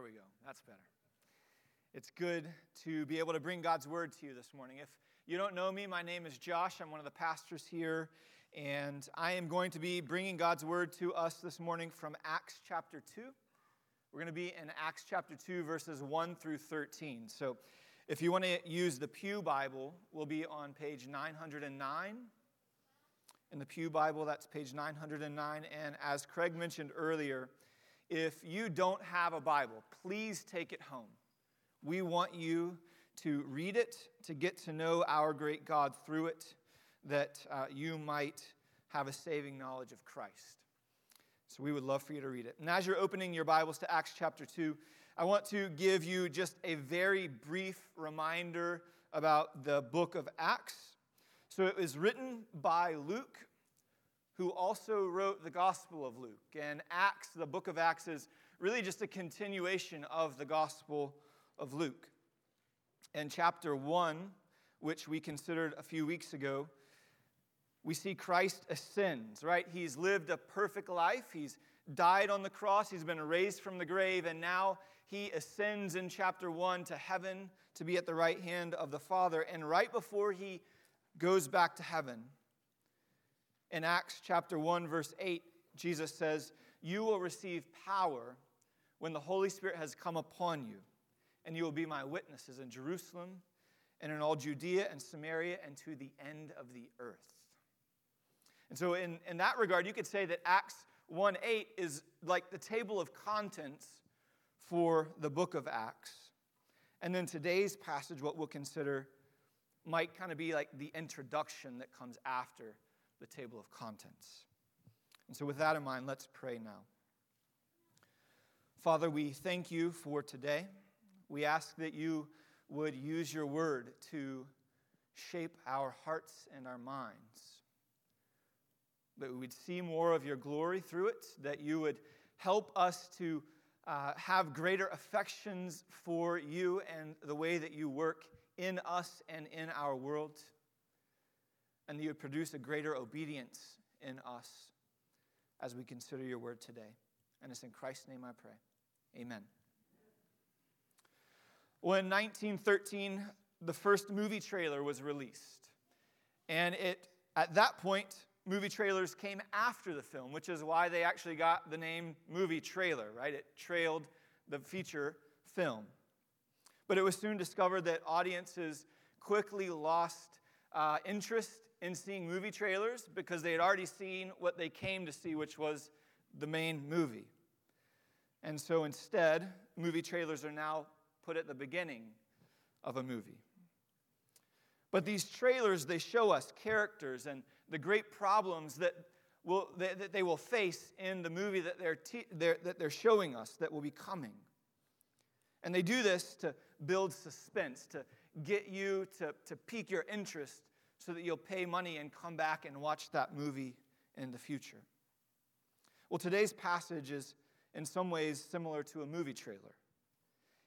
There we go. That's better. It's good to be able to bring God's word to you this morning. If you don't know me, my name is Josh. I'm one of the pastors here, and I am going to be bringing God's word to us this morning from Acts chapter 2. We're going to be in Acts chapter 2, verses 1 through 13. So if you want to use the Pew Bible, we'll be on page 909. In the Pew Bible, that's page 909. And as Craig mentioned earlier, if you don't have a Bible, please take it home. We want you to read it, to get to know our great God through it, that uh, you might have a saving knowledge of Christ. So we would love for you to read it. And as you're opening your Bibles to Acts chapter 2, I want to give you just a very brief reminder about the book of Acts. So it was written by Luke, who also wrote the Gospel of Luke. And Acts, the book of Acts, is really just a continuation of the Gospel of Luke. And chapter 1, which we considered a few weeks ago, we see Christ ascends, right? He's lived a perfect life. He's died on the cross. He's been raised from the grave. And now he ascends in chapter 1 to heaven to be at the right hand of the Father. And right before he goes back to heaven, in Acts chapter 1, verse 8, Jesus says, You will receive power when the Holy Spirit has come upon you, and you will be my witnesses in Jerusalem and in all Judea and Samaria and to the end of the earth. And so, in, in that regard, you could say that Acts 1 8 is like the table of contents for the book of Acts. And then today's passage, what we'll consider, might kind of be like the introduction that comes after the table of contents. And so, with that in mind, let's pray now. Father, we thank you for today. We ask that you would use your word to shape our hearts and our minds, that we would see more of your glory through it, that you would help us to uh, have greater affections for you and the way that you work in us and in our world and that you would produce a greater obedience in us as we consider your word today. And it's in Christ's name I pray. Amen. Well, in 1913, the first movie trailer was released. And it, at that point, movie trailers came after the film, which is why they actually got the name movie trailer, right? It trailed the feature film. But it was soon discovered that audiences quickly lost uh, interest in seeing movie trailers because they had already seen what they came to see, which was the main movie. And so instead, movie trailers are now put at the beginning of a movie. But these trailers, they show us characters and the great problems that, will, that, they will face in the movie that they're, te- they're, that they're showing us that will be coming. And they do this to build suspense, to get you to, to pique your interest so that you'll pay money and come back and watch that movie in the future. Well, today's passage is in some ways similar to a movie trailer.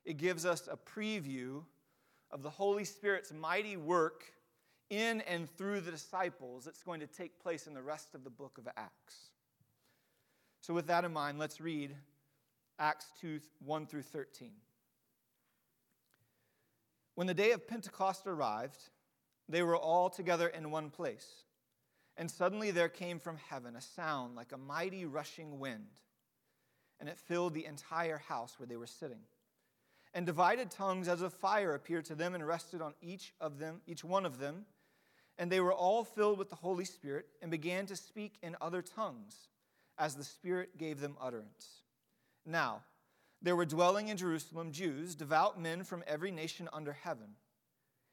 It gives us a preview of the Holy Spirit's mighty work in and through the disciples that's going to take place in the rest of the book of Acts. So, with that in mind, let's read Acts 2 1 through 13. When the day of Pentecost arrived, they were all together in one place. And suddenly there came from heaven a sound like a mighty rushing wind, and it filled the entire house where they were sitting. And divided tongues as of fire appeared to them and rested on each of them, each one of them. And they were all filled with the Holy Spirit and began to speak in other tongues as the Spirit gave them utterance. Now, there were dwelling in Jerusalem Jews, devout men from every nation under heaven.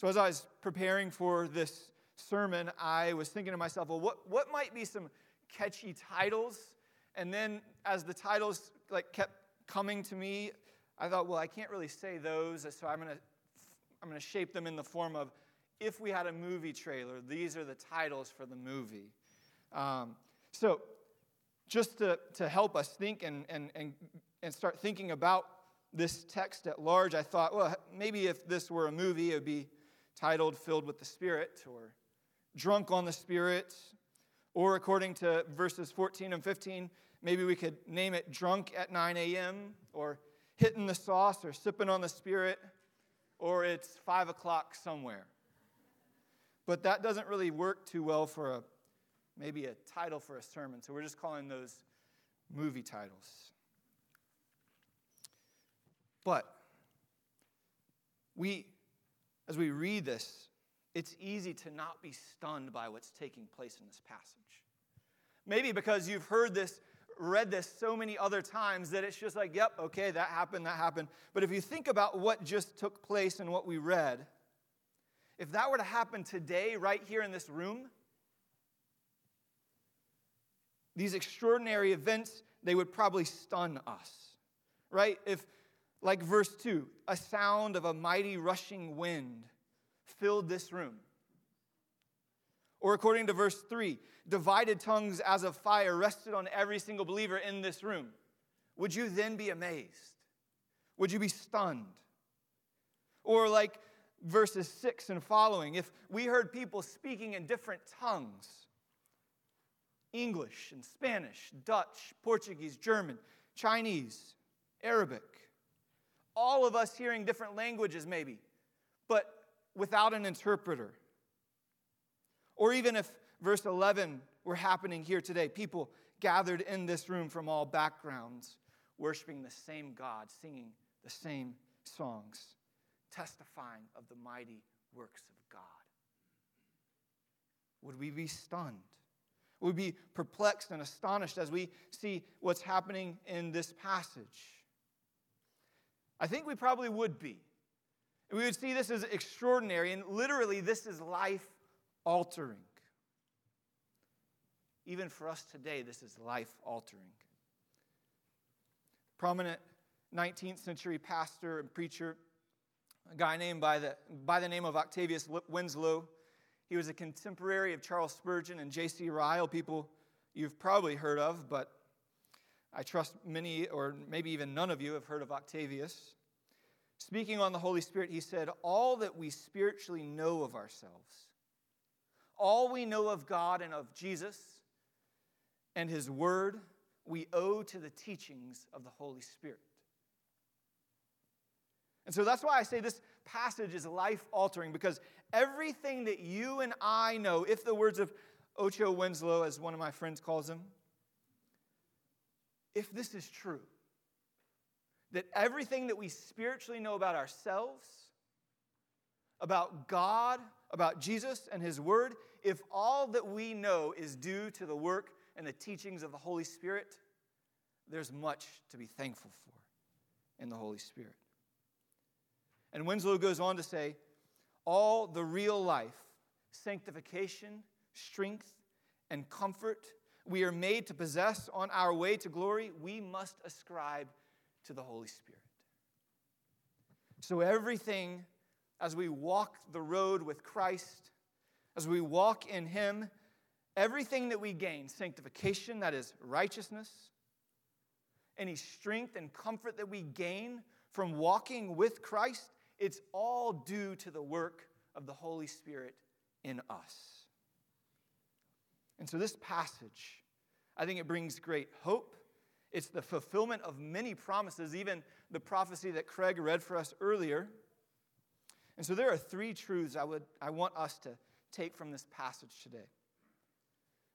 So, as I was preparing for this sermon, I was thinking to myself, well, what, what might be some catchy titles? And then as the titles like kept coming to me, I thought, well, I can't really say those, so I'm going to I'm to shape them in the form of if we had a movie trailer, these are the titles for the movie. Um, so, just to, to help us think and, and, and, and start thinking about this text at large, I thought, well, maybe if this were a movie, it would be titled Filled with the Spirit or Drunk on the Spirit. Or according to verses 14 and 15, maybe we could name it Drunk at 9 a.m. or Hitting the Sauce or Sipping on the Spirit or it's 5 o'clock somewhere. But that doesn't really work too well for a maybe a title for a sermon. So we're just calling those movie titles. But we as we read this, it's easy to not be stunned by what's taking place in this passage. Maybe because you've heard this, read this so many other times that it's just like, yep, okay, that happened, that happened. But if you think about what just took place and what we read, if that were to happen today, right here in this room, these extraordinary events, they would probably stun us, right? If like verse 2 a sound of a mighty rushing wind filled this room. Or according to verse 3, divided tongues as of fire rested on every single believer in this room. Would you then be amazed? Would you be stunned? Or like verses 6 and following, if we heard people speaking in different tongues English and Spanish, Dutch, Portuguese, German, Chinese, Arabic, all of us hearing different languages, maybe, but without an interpreter. Or even if verse 11 were happening here today, people gathered in this room from all backgrounds, worshiping the same God, singing the same songs, testifying of the mighty works of God. Would we be stunned? Would we be perplexed and astonished as we see what's happening in this passage? I think we probably would be. And we would see this as extraordinary, and literally, this is life altering. Even for us today, this is life altering. Prominent 19th century pastor and preacher, a guy named by the, by the name of Octavius Winslow. He was a contemporary of Charles Spurgeon and J.C. Ryle, people you've probably heard of, but I trust many, or maybe even none of you, have heard of Octavius. Speaking on the Holy Spirit, he said, All that we spiritually know of ourselves, all we know of God and of Jesus and his word, we owe to the teachings of the Holy Spirit. And so that's why I say this passage is life altering because everything that you and I know, if the words of Ocho Winslow, as one of my friends calls him, if this is true, that everything that we spiritually know about ourselves, about God, about Jesus and His Word, if all that we know is due to the work and the teachings of the Holy Spirit, there's much to be thankful for in the Holy Spirit. And Winslow goes on to say, all the real life, sanctification, strength, and comfort we are made to possess on our way to glory, we must ascribe to the Holy Spirit. So, everything as we walk the road with Christ, as we walk in Him, everything that we gain sanctification, that is righteousness, any strength and comfort that we gain from walking with Christ, it's all due to the work of the Holy Spirit in us. And so, this passage, I think it brings great hope. It's the fulfillment of many promises, even the prophecy that Craig read for us earlier. And so, there are three truths I, would, I want us to take from this passage today.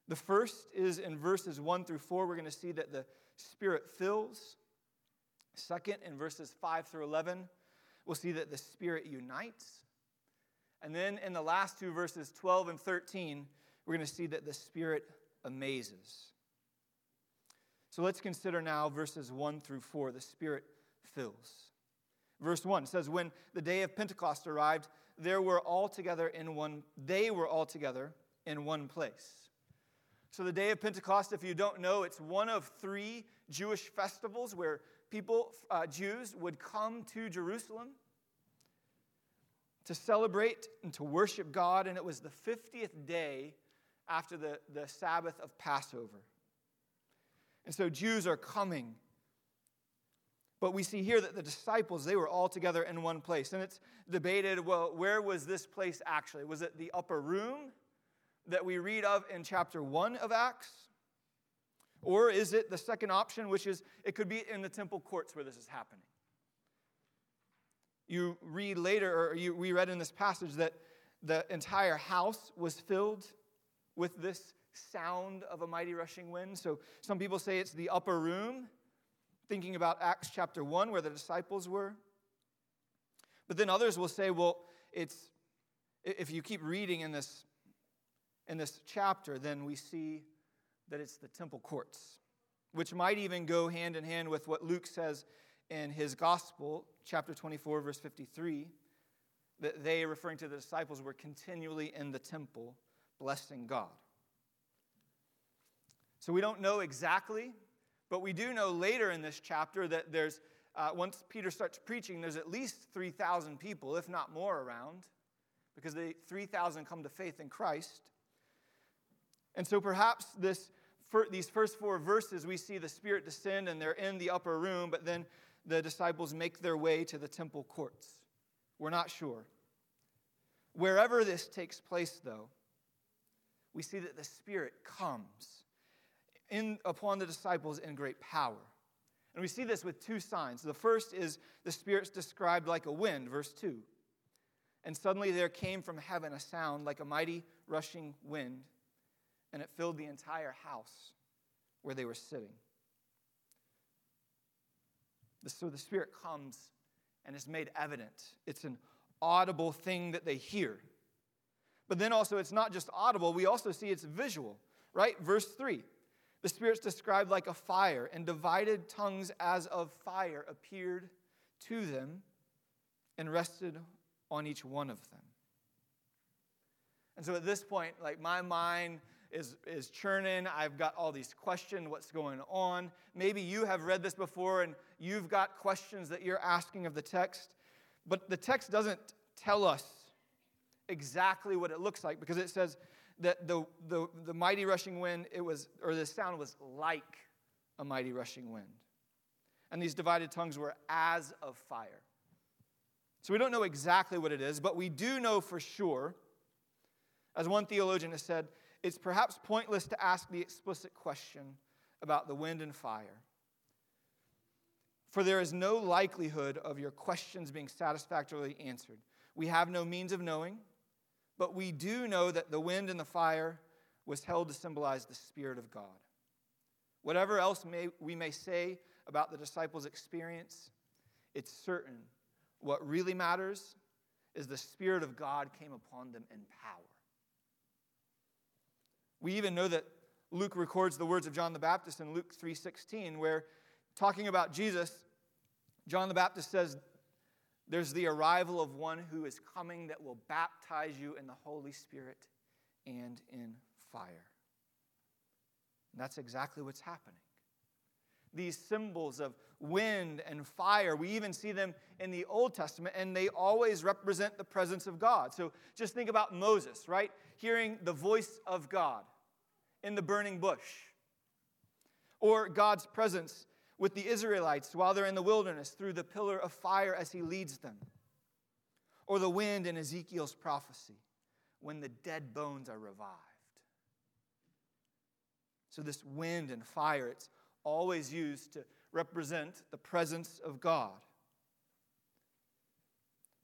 The first is in verses 1 through 4, we're going to see that the Spirit fills. Second, in verses 5 through 11, we'll see that the Spirit unites. And then in the last two verses, 12 and 13, we're going to see that the Spirit amazes. So let's consider now verses 1 through 4. The Spirit fills. Verse 1 says, When the day of Pentecost arrived, there were all together in one, they were all together in one place. So the day of Pentecost, if you don't know, it's one of three Jewish festivals where people, uh, Jews, would come to Jerusalem to celebrate and to worship God, and it was the 50th day after the, the Sabbath of Passover. And so Jews are coming. But we see here that the disciples, they were all together in one place. And it's debated well, where was this place actually? Was it the upper room that we read of in chapter 1 of Acts? Or is it the second option, which is it could be in the temple courts where this is happening? You read later, or you, we read in this passage that the entire house was filled with this sound of a mighty rushing wind. So some people say it's the upper room, thinking about Acts chapter 1, where the disciples were. But then others will say, well, it's if you keep reading in this in this chapter, then we see that it's the temple courts, which might even go hand in hand with what Luke says in his gospel, chapter 24, verse 53, that they, referring to the disciples, were continually in the temple blessing God. So we don't know exactly, but we do know later in this chapter that there's, uh, once Peter starts preaching, there's at least 3,000 people, if not more, around, because the 3,000 come to faith in Christ. And so perhaps this, these first four verses, we see the Spirit descend and they're in the upper room, but then the disciples make their way to the temple courts. We're not sure. Wherever this takes place, though, we see that the Spirit comes in, upon the disciples in great power. And we see this with two signs. The first is the Spirit's described like a wind, verse 2. And suddenly there came from heaven a sound like a mighty rushing wind, and it filled the entire house where they were sitting. So the Spirit comes and is made evident. It's an audible thing that they hear. But then also, it's not just audible, we also see it's visual, right? Verse 3 the Spirit's described like a fire, and divided tongues as of fire appeared to them and rested on each one of them. And so at this point, like my mind is, is churning. I've got all these questions what's going on? Maybe you have read this before and you've got questions that you're asking of the text, but the text doesn't tell us exactly what it looks like because it says, that the, the, the mighty rushing wind, it was, or the sound was like a mighty rushing wind. And these divided tongues were as of fire. So we don't know exactly what it is, but we do know for sure, as one theologian has said, it's perhaps pointless to ask the explicit question about the wind and fire. For there is no likelihood of your questions being satisfactorily answered. We have no means of knowing. But we do know that the wind and the fire was held to symbolize the Spirit of God. Whatever else may, we may say about the disciples' experience, it's certain what really matters is the Spirit of God came upon them in power. We even know that Luke records the words of John the Baptist in Luke 3:16 where talking about Jesus John the Baptist says there's the arrival of one who is coming that will baptize you in the Holy Spirit and in fire. And that's exactly what's happening. These symbols of wind and fire, we even see them in the Old Testament, and they always represent the presence of God. So just think about Moses, right? Hearing the voice of God in the burning bush, or God's presence with the Israelites while they're in the wilderness through the pillar of fire as he leads them. Or the wind in Ezekiel's prophecy when the dead bones are revived. So, this wind and fire, it's always used to represent the presence of God.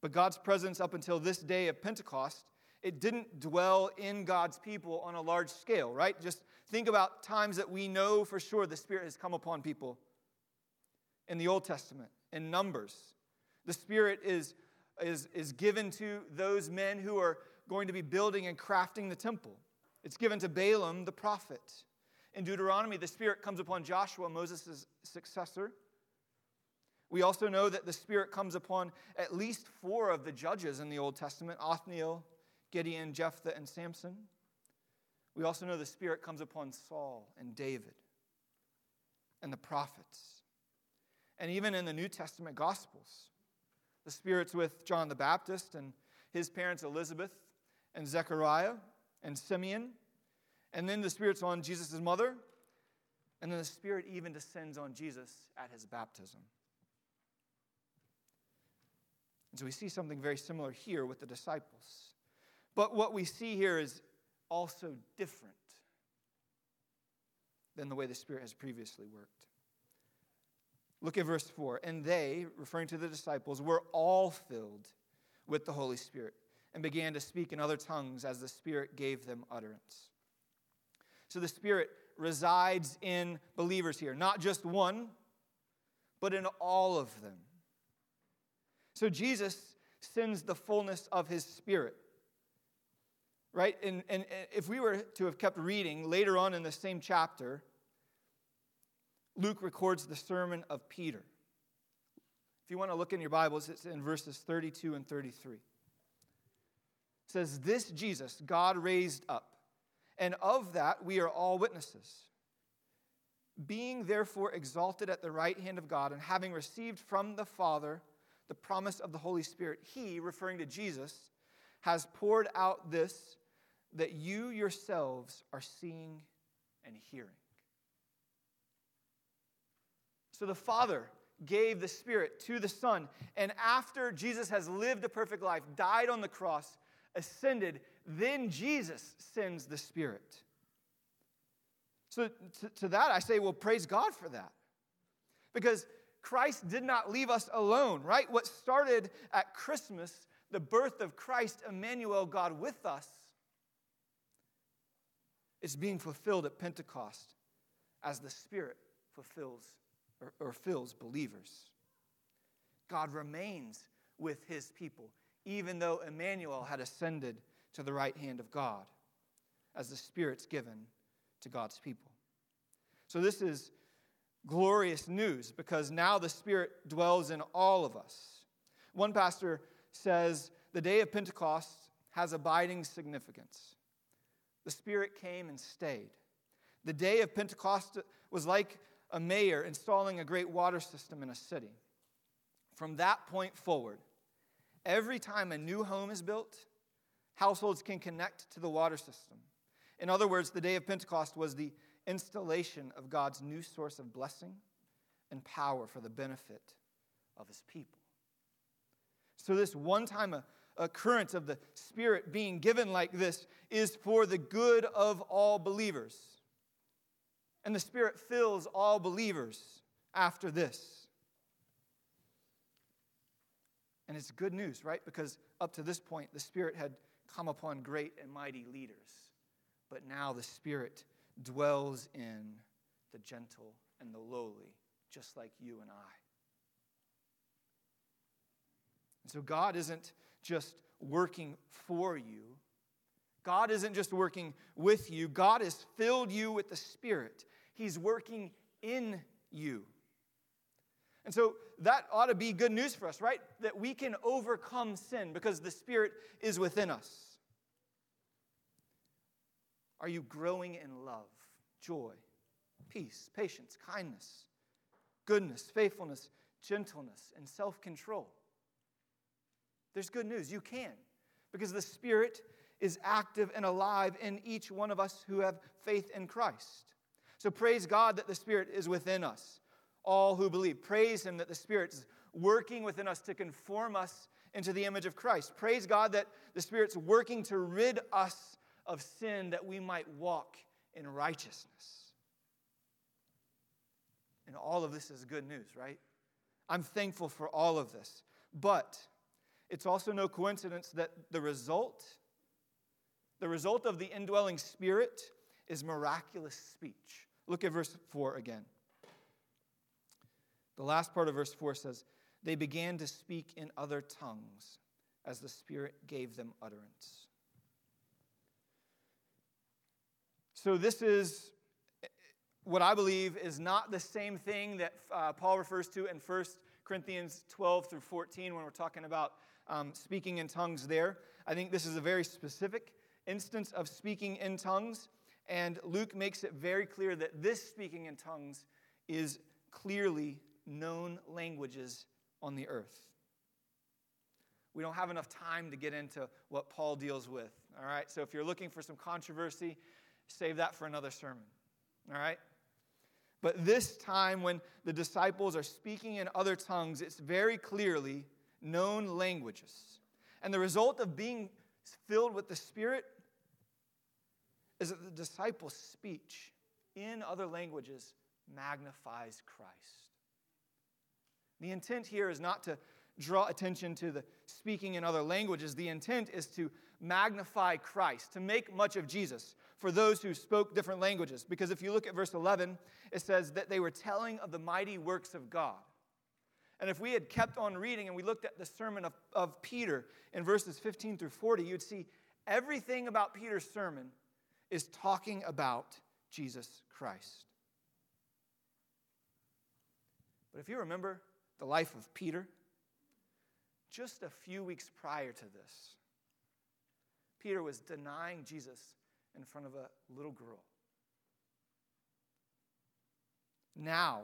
But God's presence up until this day of Pentecost, it didn't dwell in God's people on a large scale, right? Just think about times that we know for sure the Spirit has come upon people in the Old Testament, in Numbers. The Spirit is, is, is given to those men who are going to be building and crafting the temple. It's given to Balaam the prophet. In Deuteronomy, the Spirit comes upon Joshua, Moses' successor. We also know that the Spirit comes upon at least four of the judges in the Old Testament Othniel, Gideon, Jephthah, and Samson. We also know the Spirit comes upon Saul and David and the prophets. And even in the New Testament Gospels, the Spirit's with John the Baptist and his parents Elizabeth and Zechariah and Simeon. And then the Spirit's on Jesus' mother. And then the Spirit even descends on Jesus at his baptism. And so we see something very similar here with the disciples. But what we see here is also different than the way the Spirit has previously worked. Look at verse 4. And they, referring to the disciples, were all filled with the Holy Spirit and began to speak in other tongues as the Spirit gave them utterance. So the Spirit resides in believers here, not just one, but in all of them. So Jesus sends the fullness of his Spirit. Right? And, and if we were to have kept reading later on in the same chapter, Luke records the sermon of Peter. If you want to look in your Bibles, it's in verses 32 and 33 It says, This Jesus God raised up, and of that we are all witnesses. Being therefore exalted at the right hand of God, and having received from the Father the promise of the Holy Spirit, he, referring to Jesus, has poured out this that you yourselves are seeing and hearing. So the Father gave the Spirit to the Son, and after Jesus has lived a perfect life, died on the cross, ascended, then Jesus sends the Spirit. So to, to, that I say, well, praise God for that. Because Christ did not leave us alone, right? What started at Christmas, the birth of Christ, Emmanuel, God with us, is being fulfilled at Pentecost as the Spirit fulfills or, or fills believers. God remains with his people even though Emmanuel had ascended to the right hand of God as the Spirit's given to God's people. So, this is glorious news because now the Spirit dwells in all of us. One pastor says the day of Pentecost has abiding significance. The Spirit came and stayed. The day of Pentecost was like a mayor installing a great water system in a city. From that point forward, Every time a new home is built, households can connect to the water system. In other words, the day of Pentecost was the installation of God's new source of blessing and power for the benefit of his people. So, this one time occurrence of the Spirit being given like this is for the good of all believers. And the Spirit fills all believers after this. And it's good news, right? Because up to this point, the Spirit had come upon great and mighty leaders. But now the Spirit dwells in the gentle and the lowly, just like you and I. And so God isn't just working for you, God isn't just working with you. God has filled you with the Spirit, He's working in you. And so that ought to be good news for us, right? That we can overcome sin because the Spirit is within us. Are you growing in love, joy, peace, patience, kindness, goodness, faithfulness, gentleness, and self control? There's good news. You can because the Spirit is active and alive in each one of us who have faith in Christ. So praise God that the Spirit is within us all who believe. Praise Him that the Spirit is working within us to conform us into the image of Christ. Praise God that the Spirit's working to rid us of sin that we might walk in righteousness. And all of this is good news, right? I'm thankful for all of this. But it's also no coincidence that the result, the result of the indwelling spirit, is miraculous speech. Look at verse 4 again. The last part of verse 4 says, they began to speak in other tongues as the Spirit gave them utterance. So, this is what I believe is not the same thing that uh, Paul refers to in 1 Corinthians 12 through 14 when we're talking about um, speaking in tongues there. I think this is a very specific instance of speaking in tongues, and Luke makes it very clear that this speaking in tongues is clearly known languages on the earth. We don't have enough time to get into what Paul deals with, all right? So if you're looking for some controversy, save that for another sermon, all right? But this time, when the disciples are speaking in other tongues, it's very clearly known languages. And the result of being filled with the Spirit is that the disciples' speech in other languages magnifies Christ. The intent here is not to draw attention to the speaking in other languages. The intent is to magnify Christ, to make much of Jesus for those who spoke different languages. Because if you look at verse 11, it says that they were telling of the mighty works of God. And if we had kept on reading and we looked at the sermon of, of Peter in verses 15 through 40, you'd see everything about Peter's sermon is talking about Jesus Christ. But if you remember the life of Peter, just a few weeks prior to this, Peter was denying Jesus in front of a little girl. Now,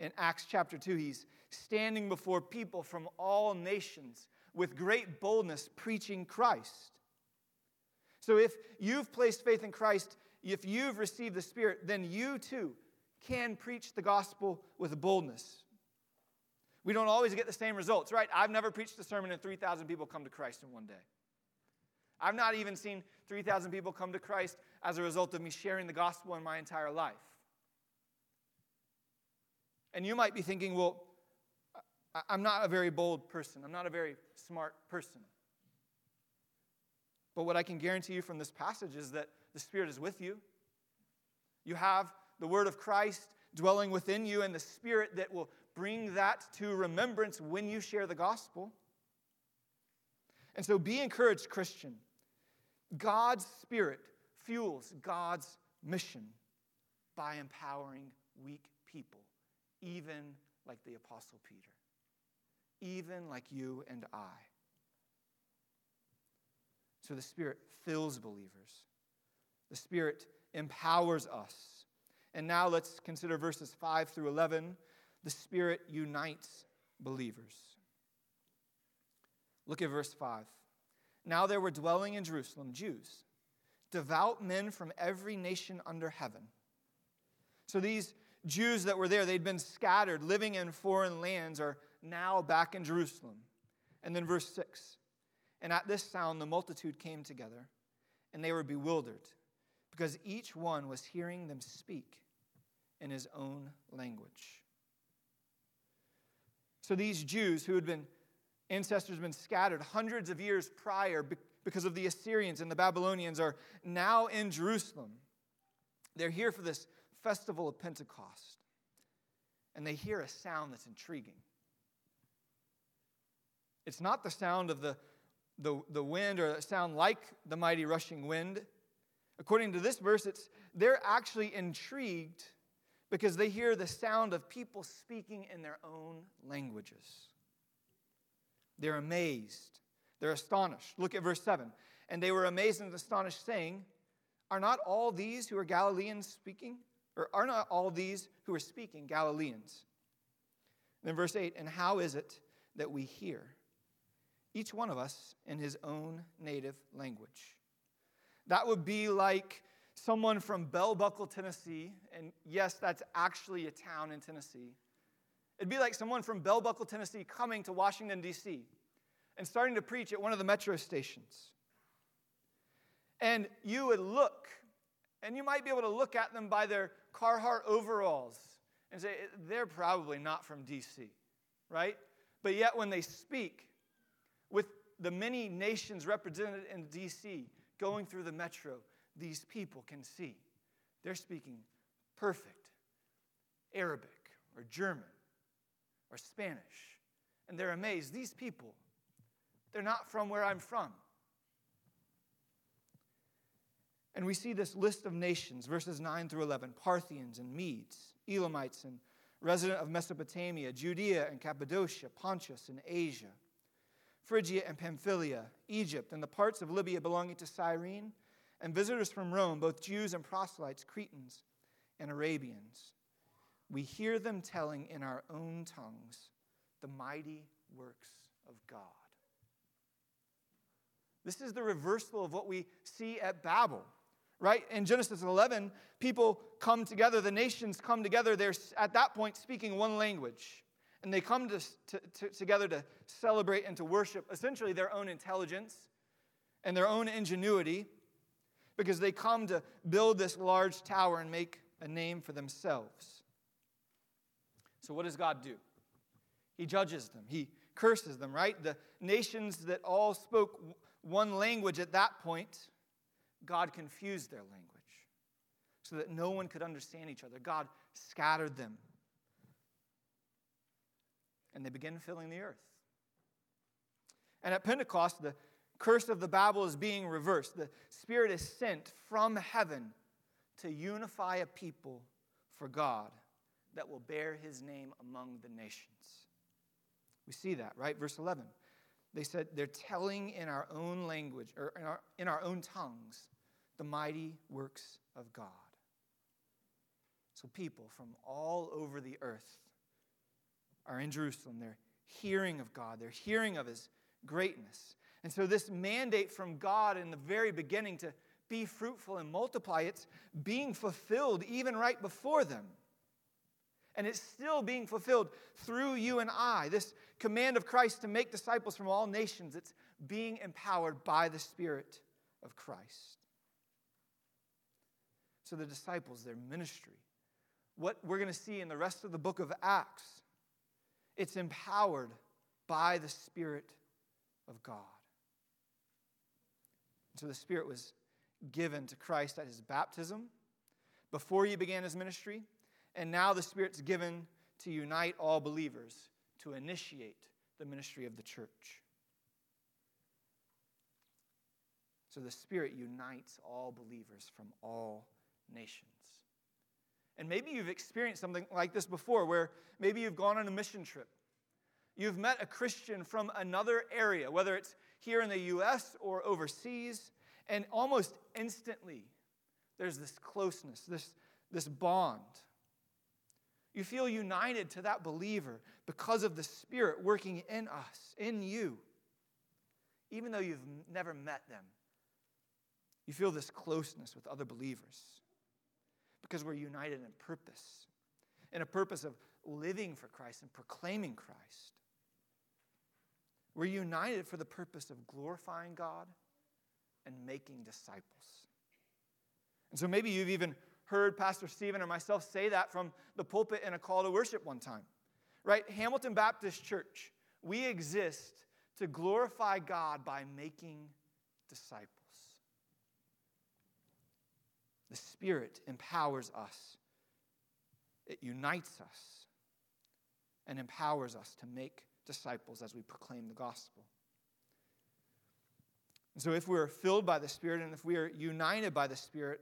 in Acts chapter 2, he's standing before people from all nations with great boldness preaching Christ. So if you've placed faith in Christ, if you've received the Spirit, then you too can preach the gospel with boldness. We don't always get the same results, right? I've never preached a sermon and 3,000 people come to Christ in one day. I've not even seen 3,000 people come to Christ as a result of me sharing the gospel in my entire life. And you might be thinking, well, I'm not a very bold person. I'm not a very smart person. But what I can guarantee you from this passage is that the Spirit is with you. You have the Word of Christ dwelling within you and the Spirit that will bring that to remembrance when you share the gospel. And so be encouraged, Christian. God's Spirit fuels God's mission by empowering weak people, even like the Apostle Peter, even like you and I. So the Spirit fills believers, the Spirit empowers us. And now let's consider verses 5 through 11 the Spirit unites believers. Look at verse 5. Now there were dwelling in Jerusalem Jews, devout men from every nation under heaven. So these Jews that were there, they'd been scattered, living in foreign lands, are now back in Jerusalem. And then verse 6 And at this sound, the multitude came together, and they were bewildered, because each one was hearing them speak in his own language. So these Jews who had been ancestors been scattered hundreds of years prior because of the Assyrians and the Babylonians are now in Jerusalem. They're here for this festival of Pentecost. And they hear a sound that's intriguing. It's not the sound of the, the, the wind or a sound like the mighty rushing wind. According to this verse, it's, they're actually intrigued because they hear the sound of people speaking in their own languages. They're amazed. They're astonished. Look at verse 7. And they were amazed and astonished, saying, Are not all these who are Galileans speaking? Or are not all these who are speaking Galileans? And then verse 8, And how is it that we hear? Each one of us in his own native language. That would be like someone from Bell Buckle, Tennessee, and yes, that's actually a town in Tennessee. It'd be like someone from Bell Buckle, Tennessee coming to Washington, D.C. and starting to preach at one of the metro stations. And you would look, and you might be able to look at them by their Carhartt overalls and say, they're probably not from D.C., right? But yet, when they speak with the many nations represented in D.C., going through the metro, these people can see. They're speaking perfect Arabic or German or Spanish. And they're amazed. These people, they're not from where I'm from. And we see this list of nations, verses 9 through 11 Parthians and Medes, Elamites and resident of Mesopotamia, Judea and Cappadocia, Pontus and Asia, Phrygia and Pamphylia, Egypt, and the parts of Libya belonging to Cyrene, and visitors from Rome, both Jews and proselytes, Cretans and Arabians. We hear them telling in our own tongues the mighty works of God. This is the reversal of what we see at Babel right? In Genesis 11, people come together, the nations come together. They're at that point speaking one language. And they come to, to, to, together to celebrate and to worship essentially their own intelligence and their own ingenuity because they come to build this large tower and make a name for themselves. So, what does God do? He judges them, He curses them, right? The nations that all spoke one language at that point God confused their language so that no one could understand each other. God scattered them. And they begin filling the earth. And at Pentecost, the curse of the Babel is being reversed. The Spirit is sent from heaven to unify a people for God that will bear his name among the nations. We see that, right? Verse 11. They said they're telling in our own language, or in our, in our own tongues, the mighty works of God. So people from all over the earth are in Jerusalem. They're hearing of God, they're hearing of his greatness. And so, this mandate from God in the very beginning to be fruitful and multiply, it's being fulfilled even right before them. And it's still being fulfilled through you and I. This command of Christ to make disciples from all nations, it's being empowered by the Spirit of Christ. So the disciples, their ministry, what we're going to see in the rest of the book of Acts, it's empowered by the Spirit of God. So the Spirit was given to Christ at his baptism before he began his ministry, and now the Spirit's given to unite all believers to initiate the ministry of the church. So the Spirit unites all believers from all nations. And maybe you've experienced something like this before, where maybe you've gone on a mission trip. You've met a Christian from another area, whether it's here in the US or overseas, and almost instantly there's this closeness, this, this bond. You feel united to that believer because of the Spirit working in us, in you, even though you've never met them. You feel this closeness with other believers because we're united in purpose, in a purpose of living for Christ and proclaiming Christ. We're united for the purpose of glorifying God and making disciples. And so maybe you've even heard Pastor Stephen or myself say that from the pulpit in a call to worship one time. Right? Hamilton Baptist Church, we exist to glorify God by making disciples. The Spirit empowers us, it unites us and empowers us to make disciples as we proclaim the gospel. And so, if we're filled by the Spirit and if we are united by the Spirit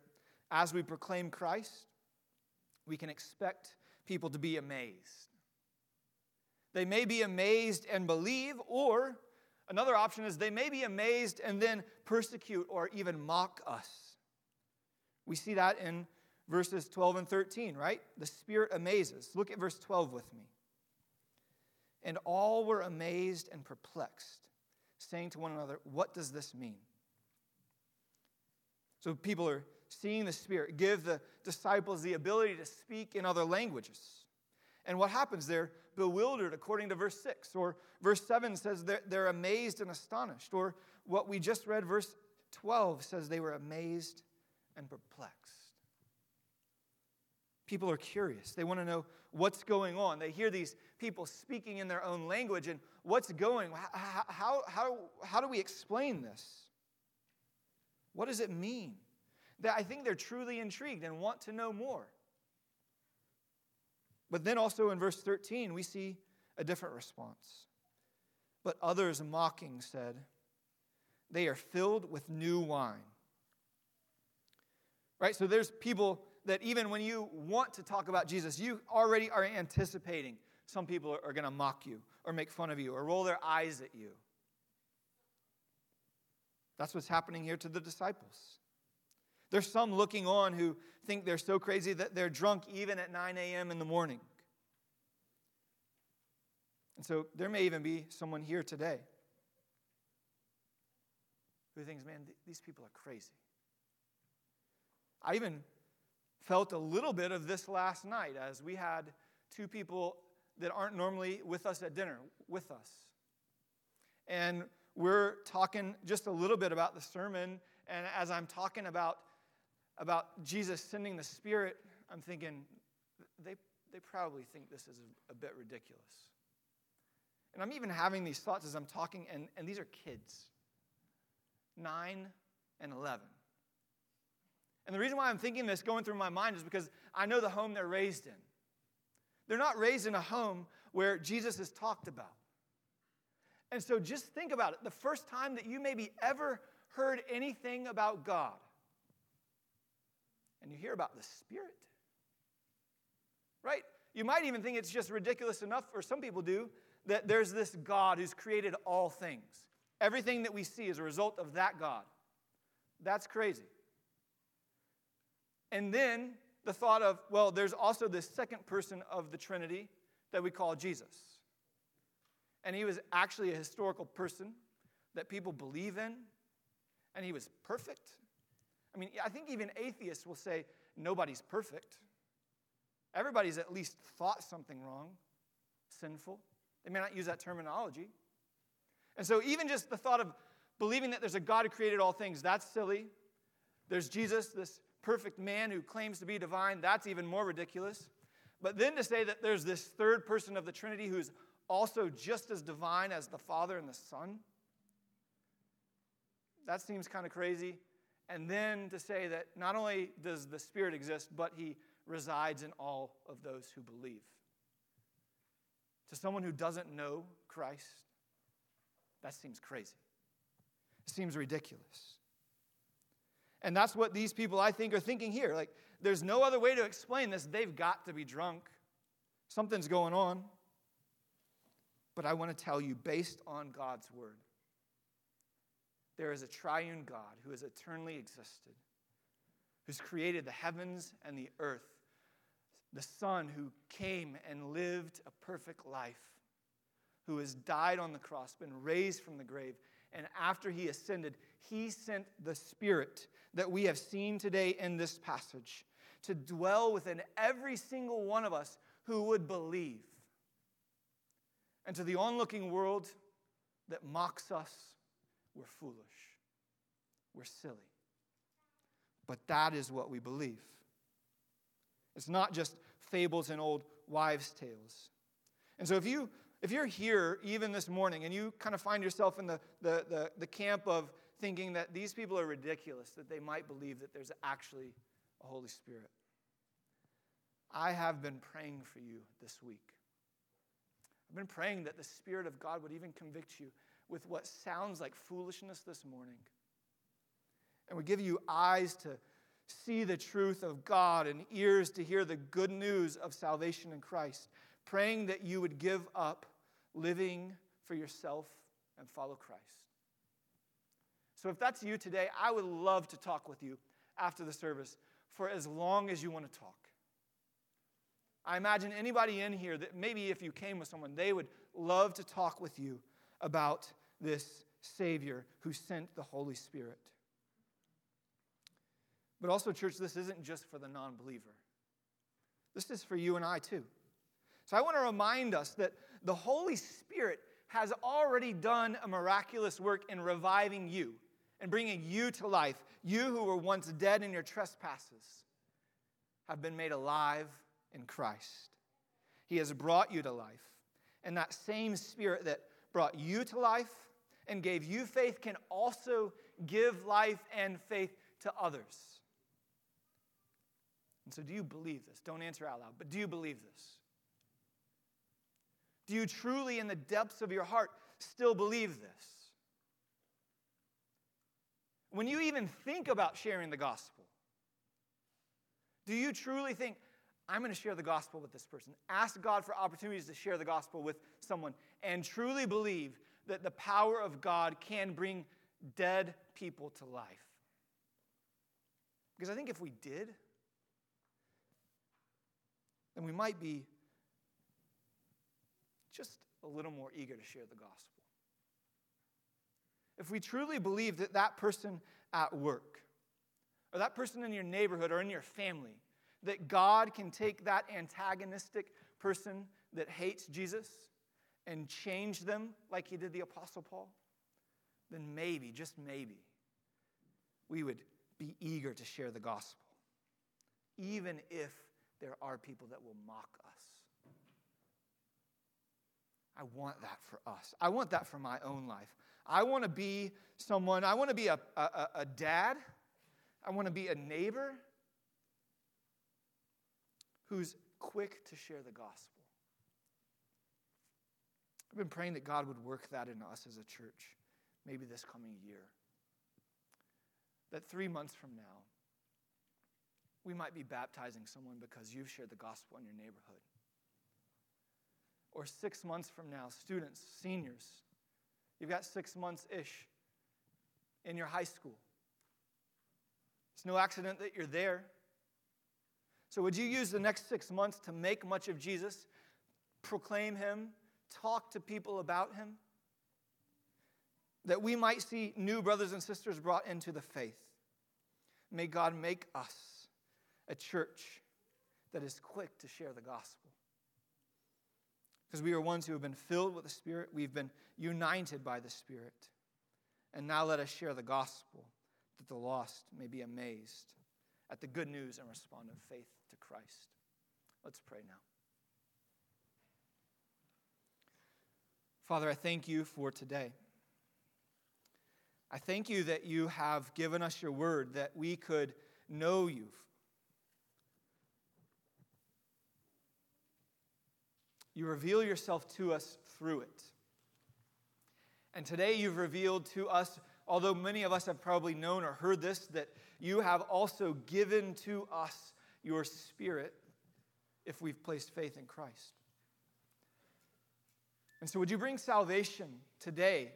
as we proclaim Christ, we can expect people to be amazed. They may be amazed and believe, or another option is they may be amazed and then persecute or even mock us. We see that in verses 12 and 13, right? The Spirit amazes. Look at verse 12 with me. And all were amazed and perplexed, saying to one another, What does this mean? So people are seeing the Spirit give the disciples the ability to speak in other languages. And what happens? They're bewildered, according to verse 6. Or verse 7 says they're, they're amazed and astonished. Or what we just read, verse 12 says they were amazed and perplexed. People are curious. They want to know what's going on. They hear these people speaking in their own language and what's going how, how, how, how do we explain this? What does it mean? That I think they're truly intrigued and want to know more. But then also in verse 13, we see a different response. But others, mocking, said, They are filled with new wine. Right? So there's people that even when you want to talk about Jesus, you already are anticipating some people are, going to mock you or make fun of you or roll their eyes at you. That's what's happening here to the disciples. There's some looking on who think they're so crazy that they're drunk even at 9 a.m. in the morning. And so there may even be someone here today who thinks, man, th- these people are crazy. I even felt a little bit of this last night as we had two people that aren't normally with us at dinner with us. And we're talking just a little bit about the sermon. And as I'm talking about, about Jesus sending the Spirit, I'm thinking, they, they probably think this is a, a bit ridiculous. And I'm even having these thoughts as I'm talking, and, and these are kids 9 and 11. And the reason why I'm thinking this going through my mind is because I know the home they're raised in. They're not raised in a home where Jesus is talked about. And so just think about it. The first time that you maybe ever heard anything about God, and you hear about the Spirit, right? You might even think it's just ridiculous enough, or some people do, that there's this God who's created all things. Everything that we see is a result of that God. That's crazy. And then the thought of, well, there's also this second person of the Trinity that we call Jesus. And he was actually a historical person that people believe in, and he was perfect. I mean, I think even atheists will say nobody's perfect. Everybody's at least thought something wrong, sinful. They may not use that terminology. And so, even just the thought of believing that there's a God who created all things, that's silly. There's Jesus, this perfect man who claims to be divine, that's even more ridiculous. But then to say that there's this third person of the Trinity who's also just as divine as the Father and the Son, that seems kind of crazy. And then to say that not only does the Spirit exist, but he resides in all of those who believe. To someone who doesn't know Christ, that seems crazy. It seems ridiculous. And that's what these people, I think, are thinking here. Like, there's no other way to explain this. They've got to be drunk. Something's going on. But I want to tell you, based on God's word, there is a triune God who has eternally existed, who's created the heavens and the earth, the Son who came and lived a perfect life, who has died on the cross, been raised from the grave, and after he ascended, he sent the Spirit that we have seen today in this passage to dwell within every single one of us who would believe. And to the onlooking world that mocks us, we're foolish, we're silly. But that is what we believe. It's not just fables and old wives' tales. And so if you if you're here even this morning and you kind of find yourself in the, the, the, the, camp of thinking that these people are ridiculous, that they might believe that there's actually a Holy Spirit, I have been praying for you this week. I've been praying that the Spirit of God would even convict you with what sounds like foolishness this morning and would give you eyes to see the truth of God and ears to hear the good news of salvation in Christ praying that you would give up living for yourself and follow Christ. So, if that's you today, I would love to talk with you after the service for as long as you want to talk. I imagine anybody in here that maybe if you came with someone, they would love to talk with you about this Savior who sent the Holy Spirit. But also, church, this isn't just for the non believer, this is for you and I too. So I want to remind us that the Holy Spirit has already done a miraculous work in reviving you and bringing you to life. You who were once dead in your trespasses have been made alive in Christ. He has brought you to life. And that same Spirit that brought you to life and gave you faith can also give life and faith to others. And so, do you believe this? Don't answer out loud, but do you believe this? Do you truly, in the depths of your heart, still believe this? When you even think about sharing the gospel, do you truly think, I'm going to share the gospel with this person? Ask God for opportunities to share the gospel with someone and truly believe that the power of God can bring dead people to life. Because I think if we did, then we might be just a little more eager to share the gospel. If we truly believe that that person at work, or that person in your neighborhood or in your family, that God can take that antagonistic person that hates Jesus and change them like he did the Apostle Paul, then maybe, just maybe, we would be eager to share the gospel, even if there are people that will mock us. I want that for us. I want that for my own life. I want to be someone, I want to be a, a, a dad, I want to be a neighbor who's quick to share the gospel. I've been praying that God would work that in us as a church, maybe this coming year. That three months from now, we might be baptizing someone because you've shared the gospel in your neighborhood. Or six months from now, students, seniors, you've got six months ish in your high school. It's no accident that you're there. So, would you use the next six months to make much of Jesus, proclaim him, talk to people about him? That we might see new brothers and sisters brought into the faith. May God make us a church that is quick to share the gospel. Because we are ones who have been filled with the Spirit, we've been united by the Spirit. And now let us share the gospel that the lost may be amazed at the good news and respond in faith to Christ. Let's pray now. Father, I thank you for today. I thank you that you have given us your word, that we could know you. You reveal yourself to us through it. And today you've revealed to us, although many of us have probably known or heard this, that you have also given to us your Spirit if we've placed faith in Christ. And so, would you bring salvation today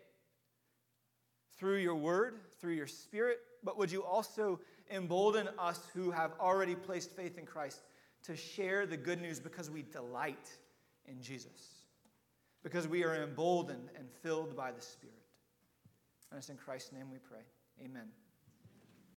through your word, through your Spirit, but would you also embolden us who have already placed faith in Christ to share the good news because we delight in Jesus? Because we are emboldened and filled by the Spirit. And it's in Christ's name we pray. Amen.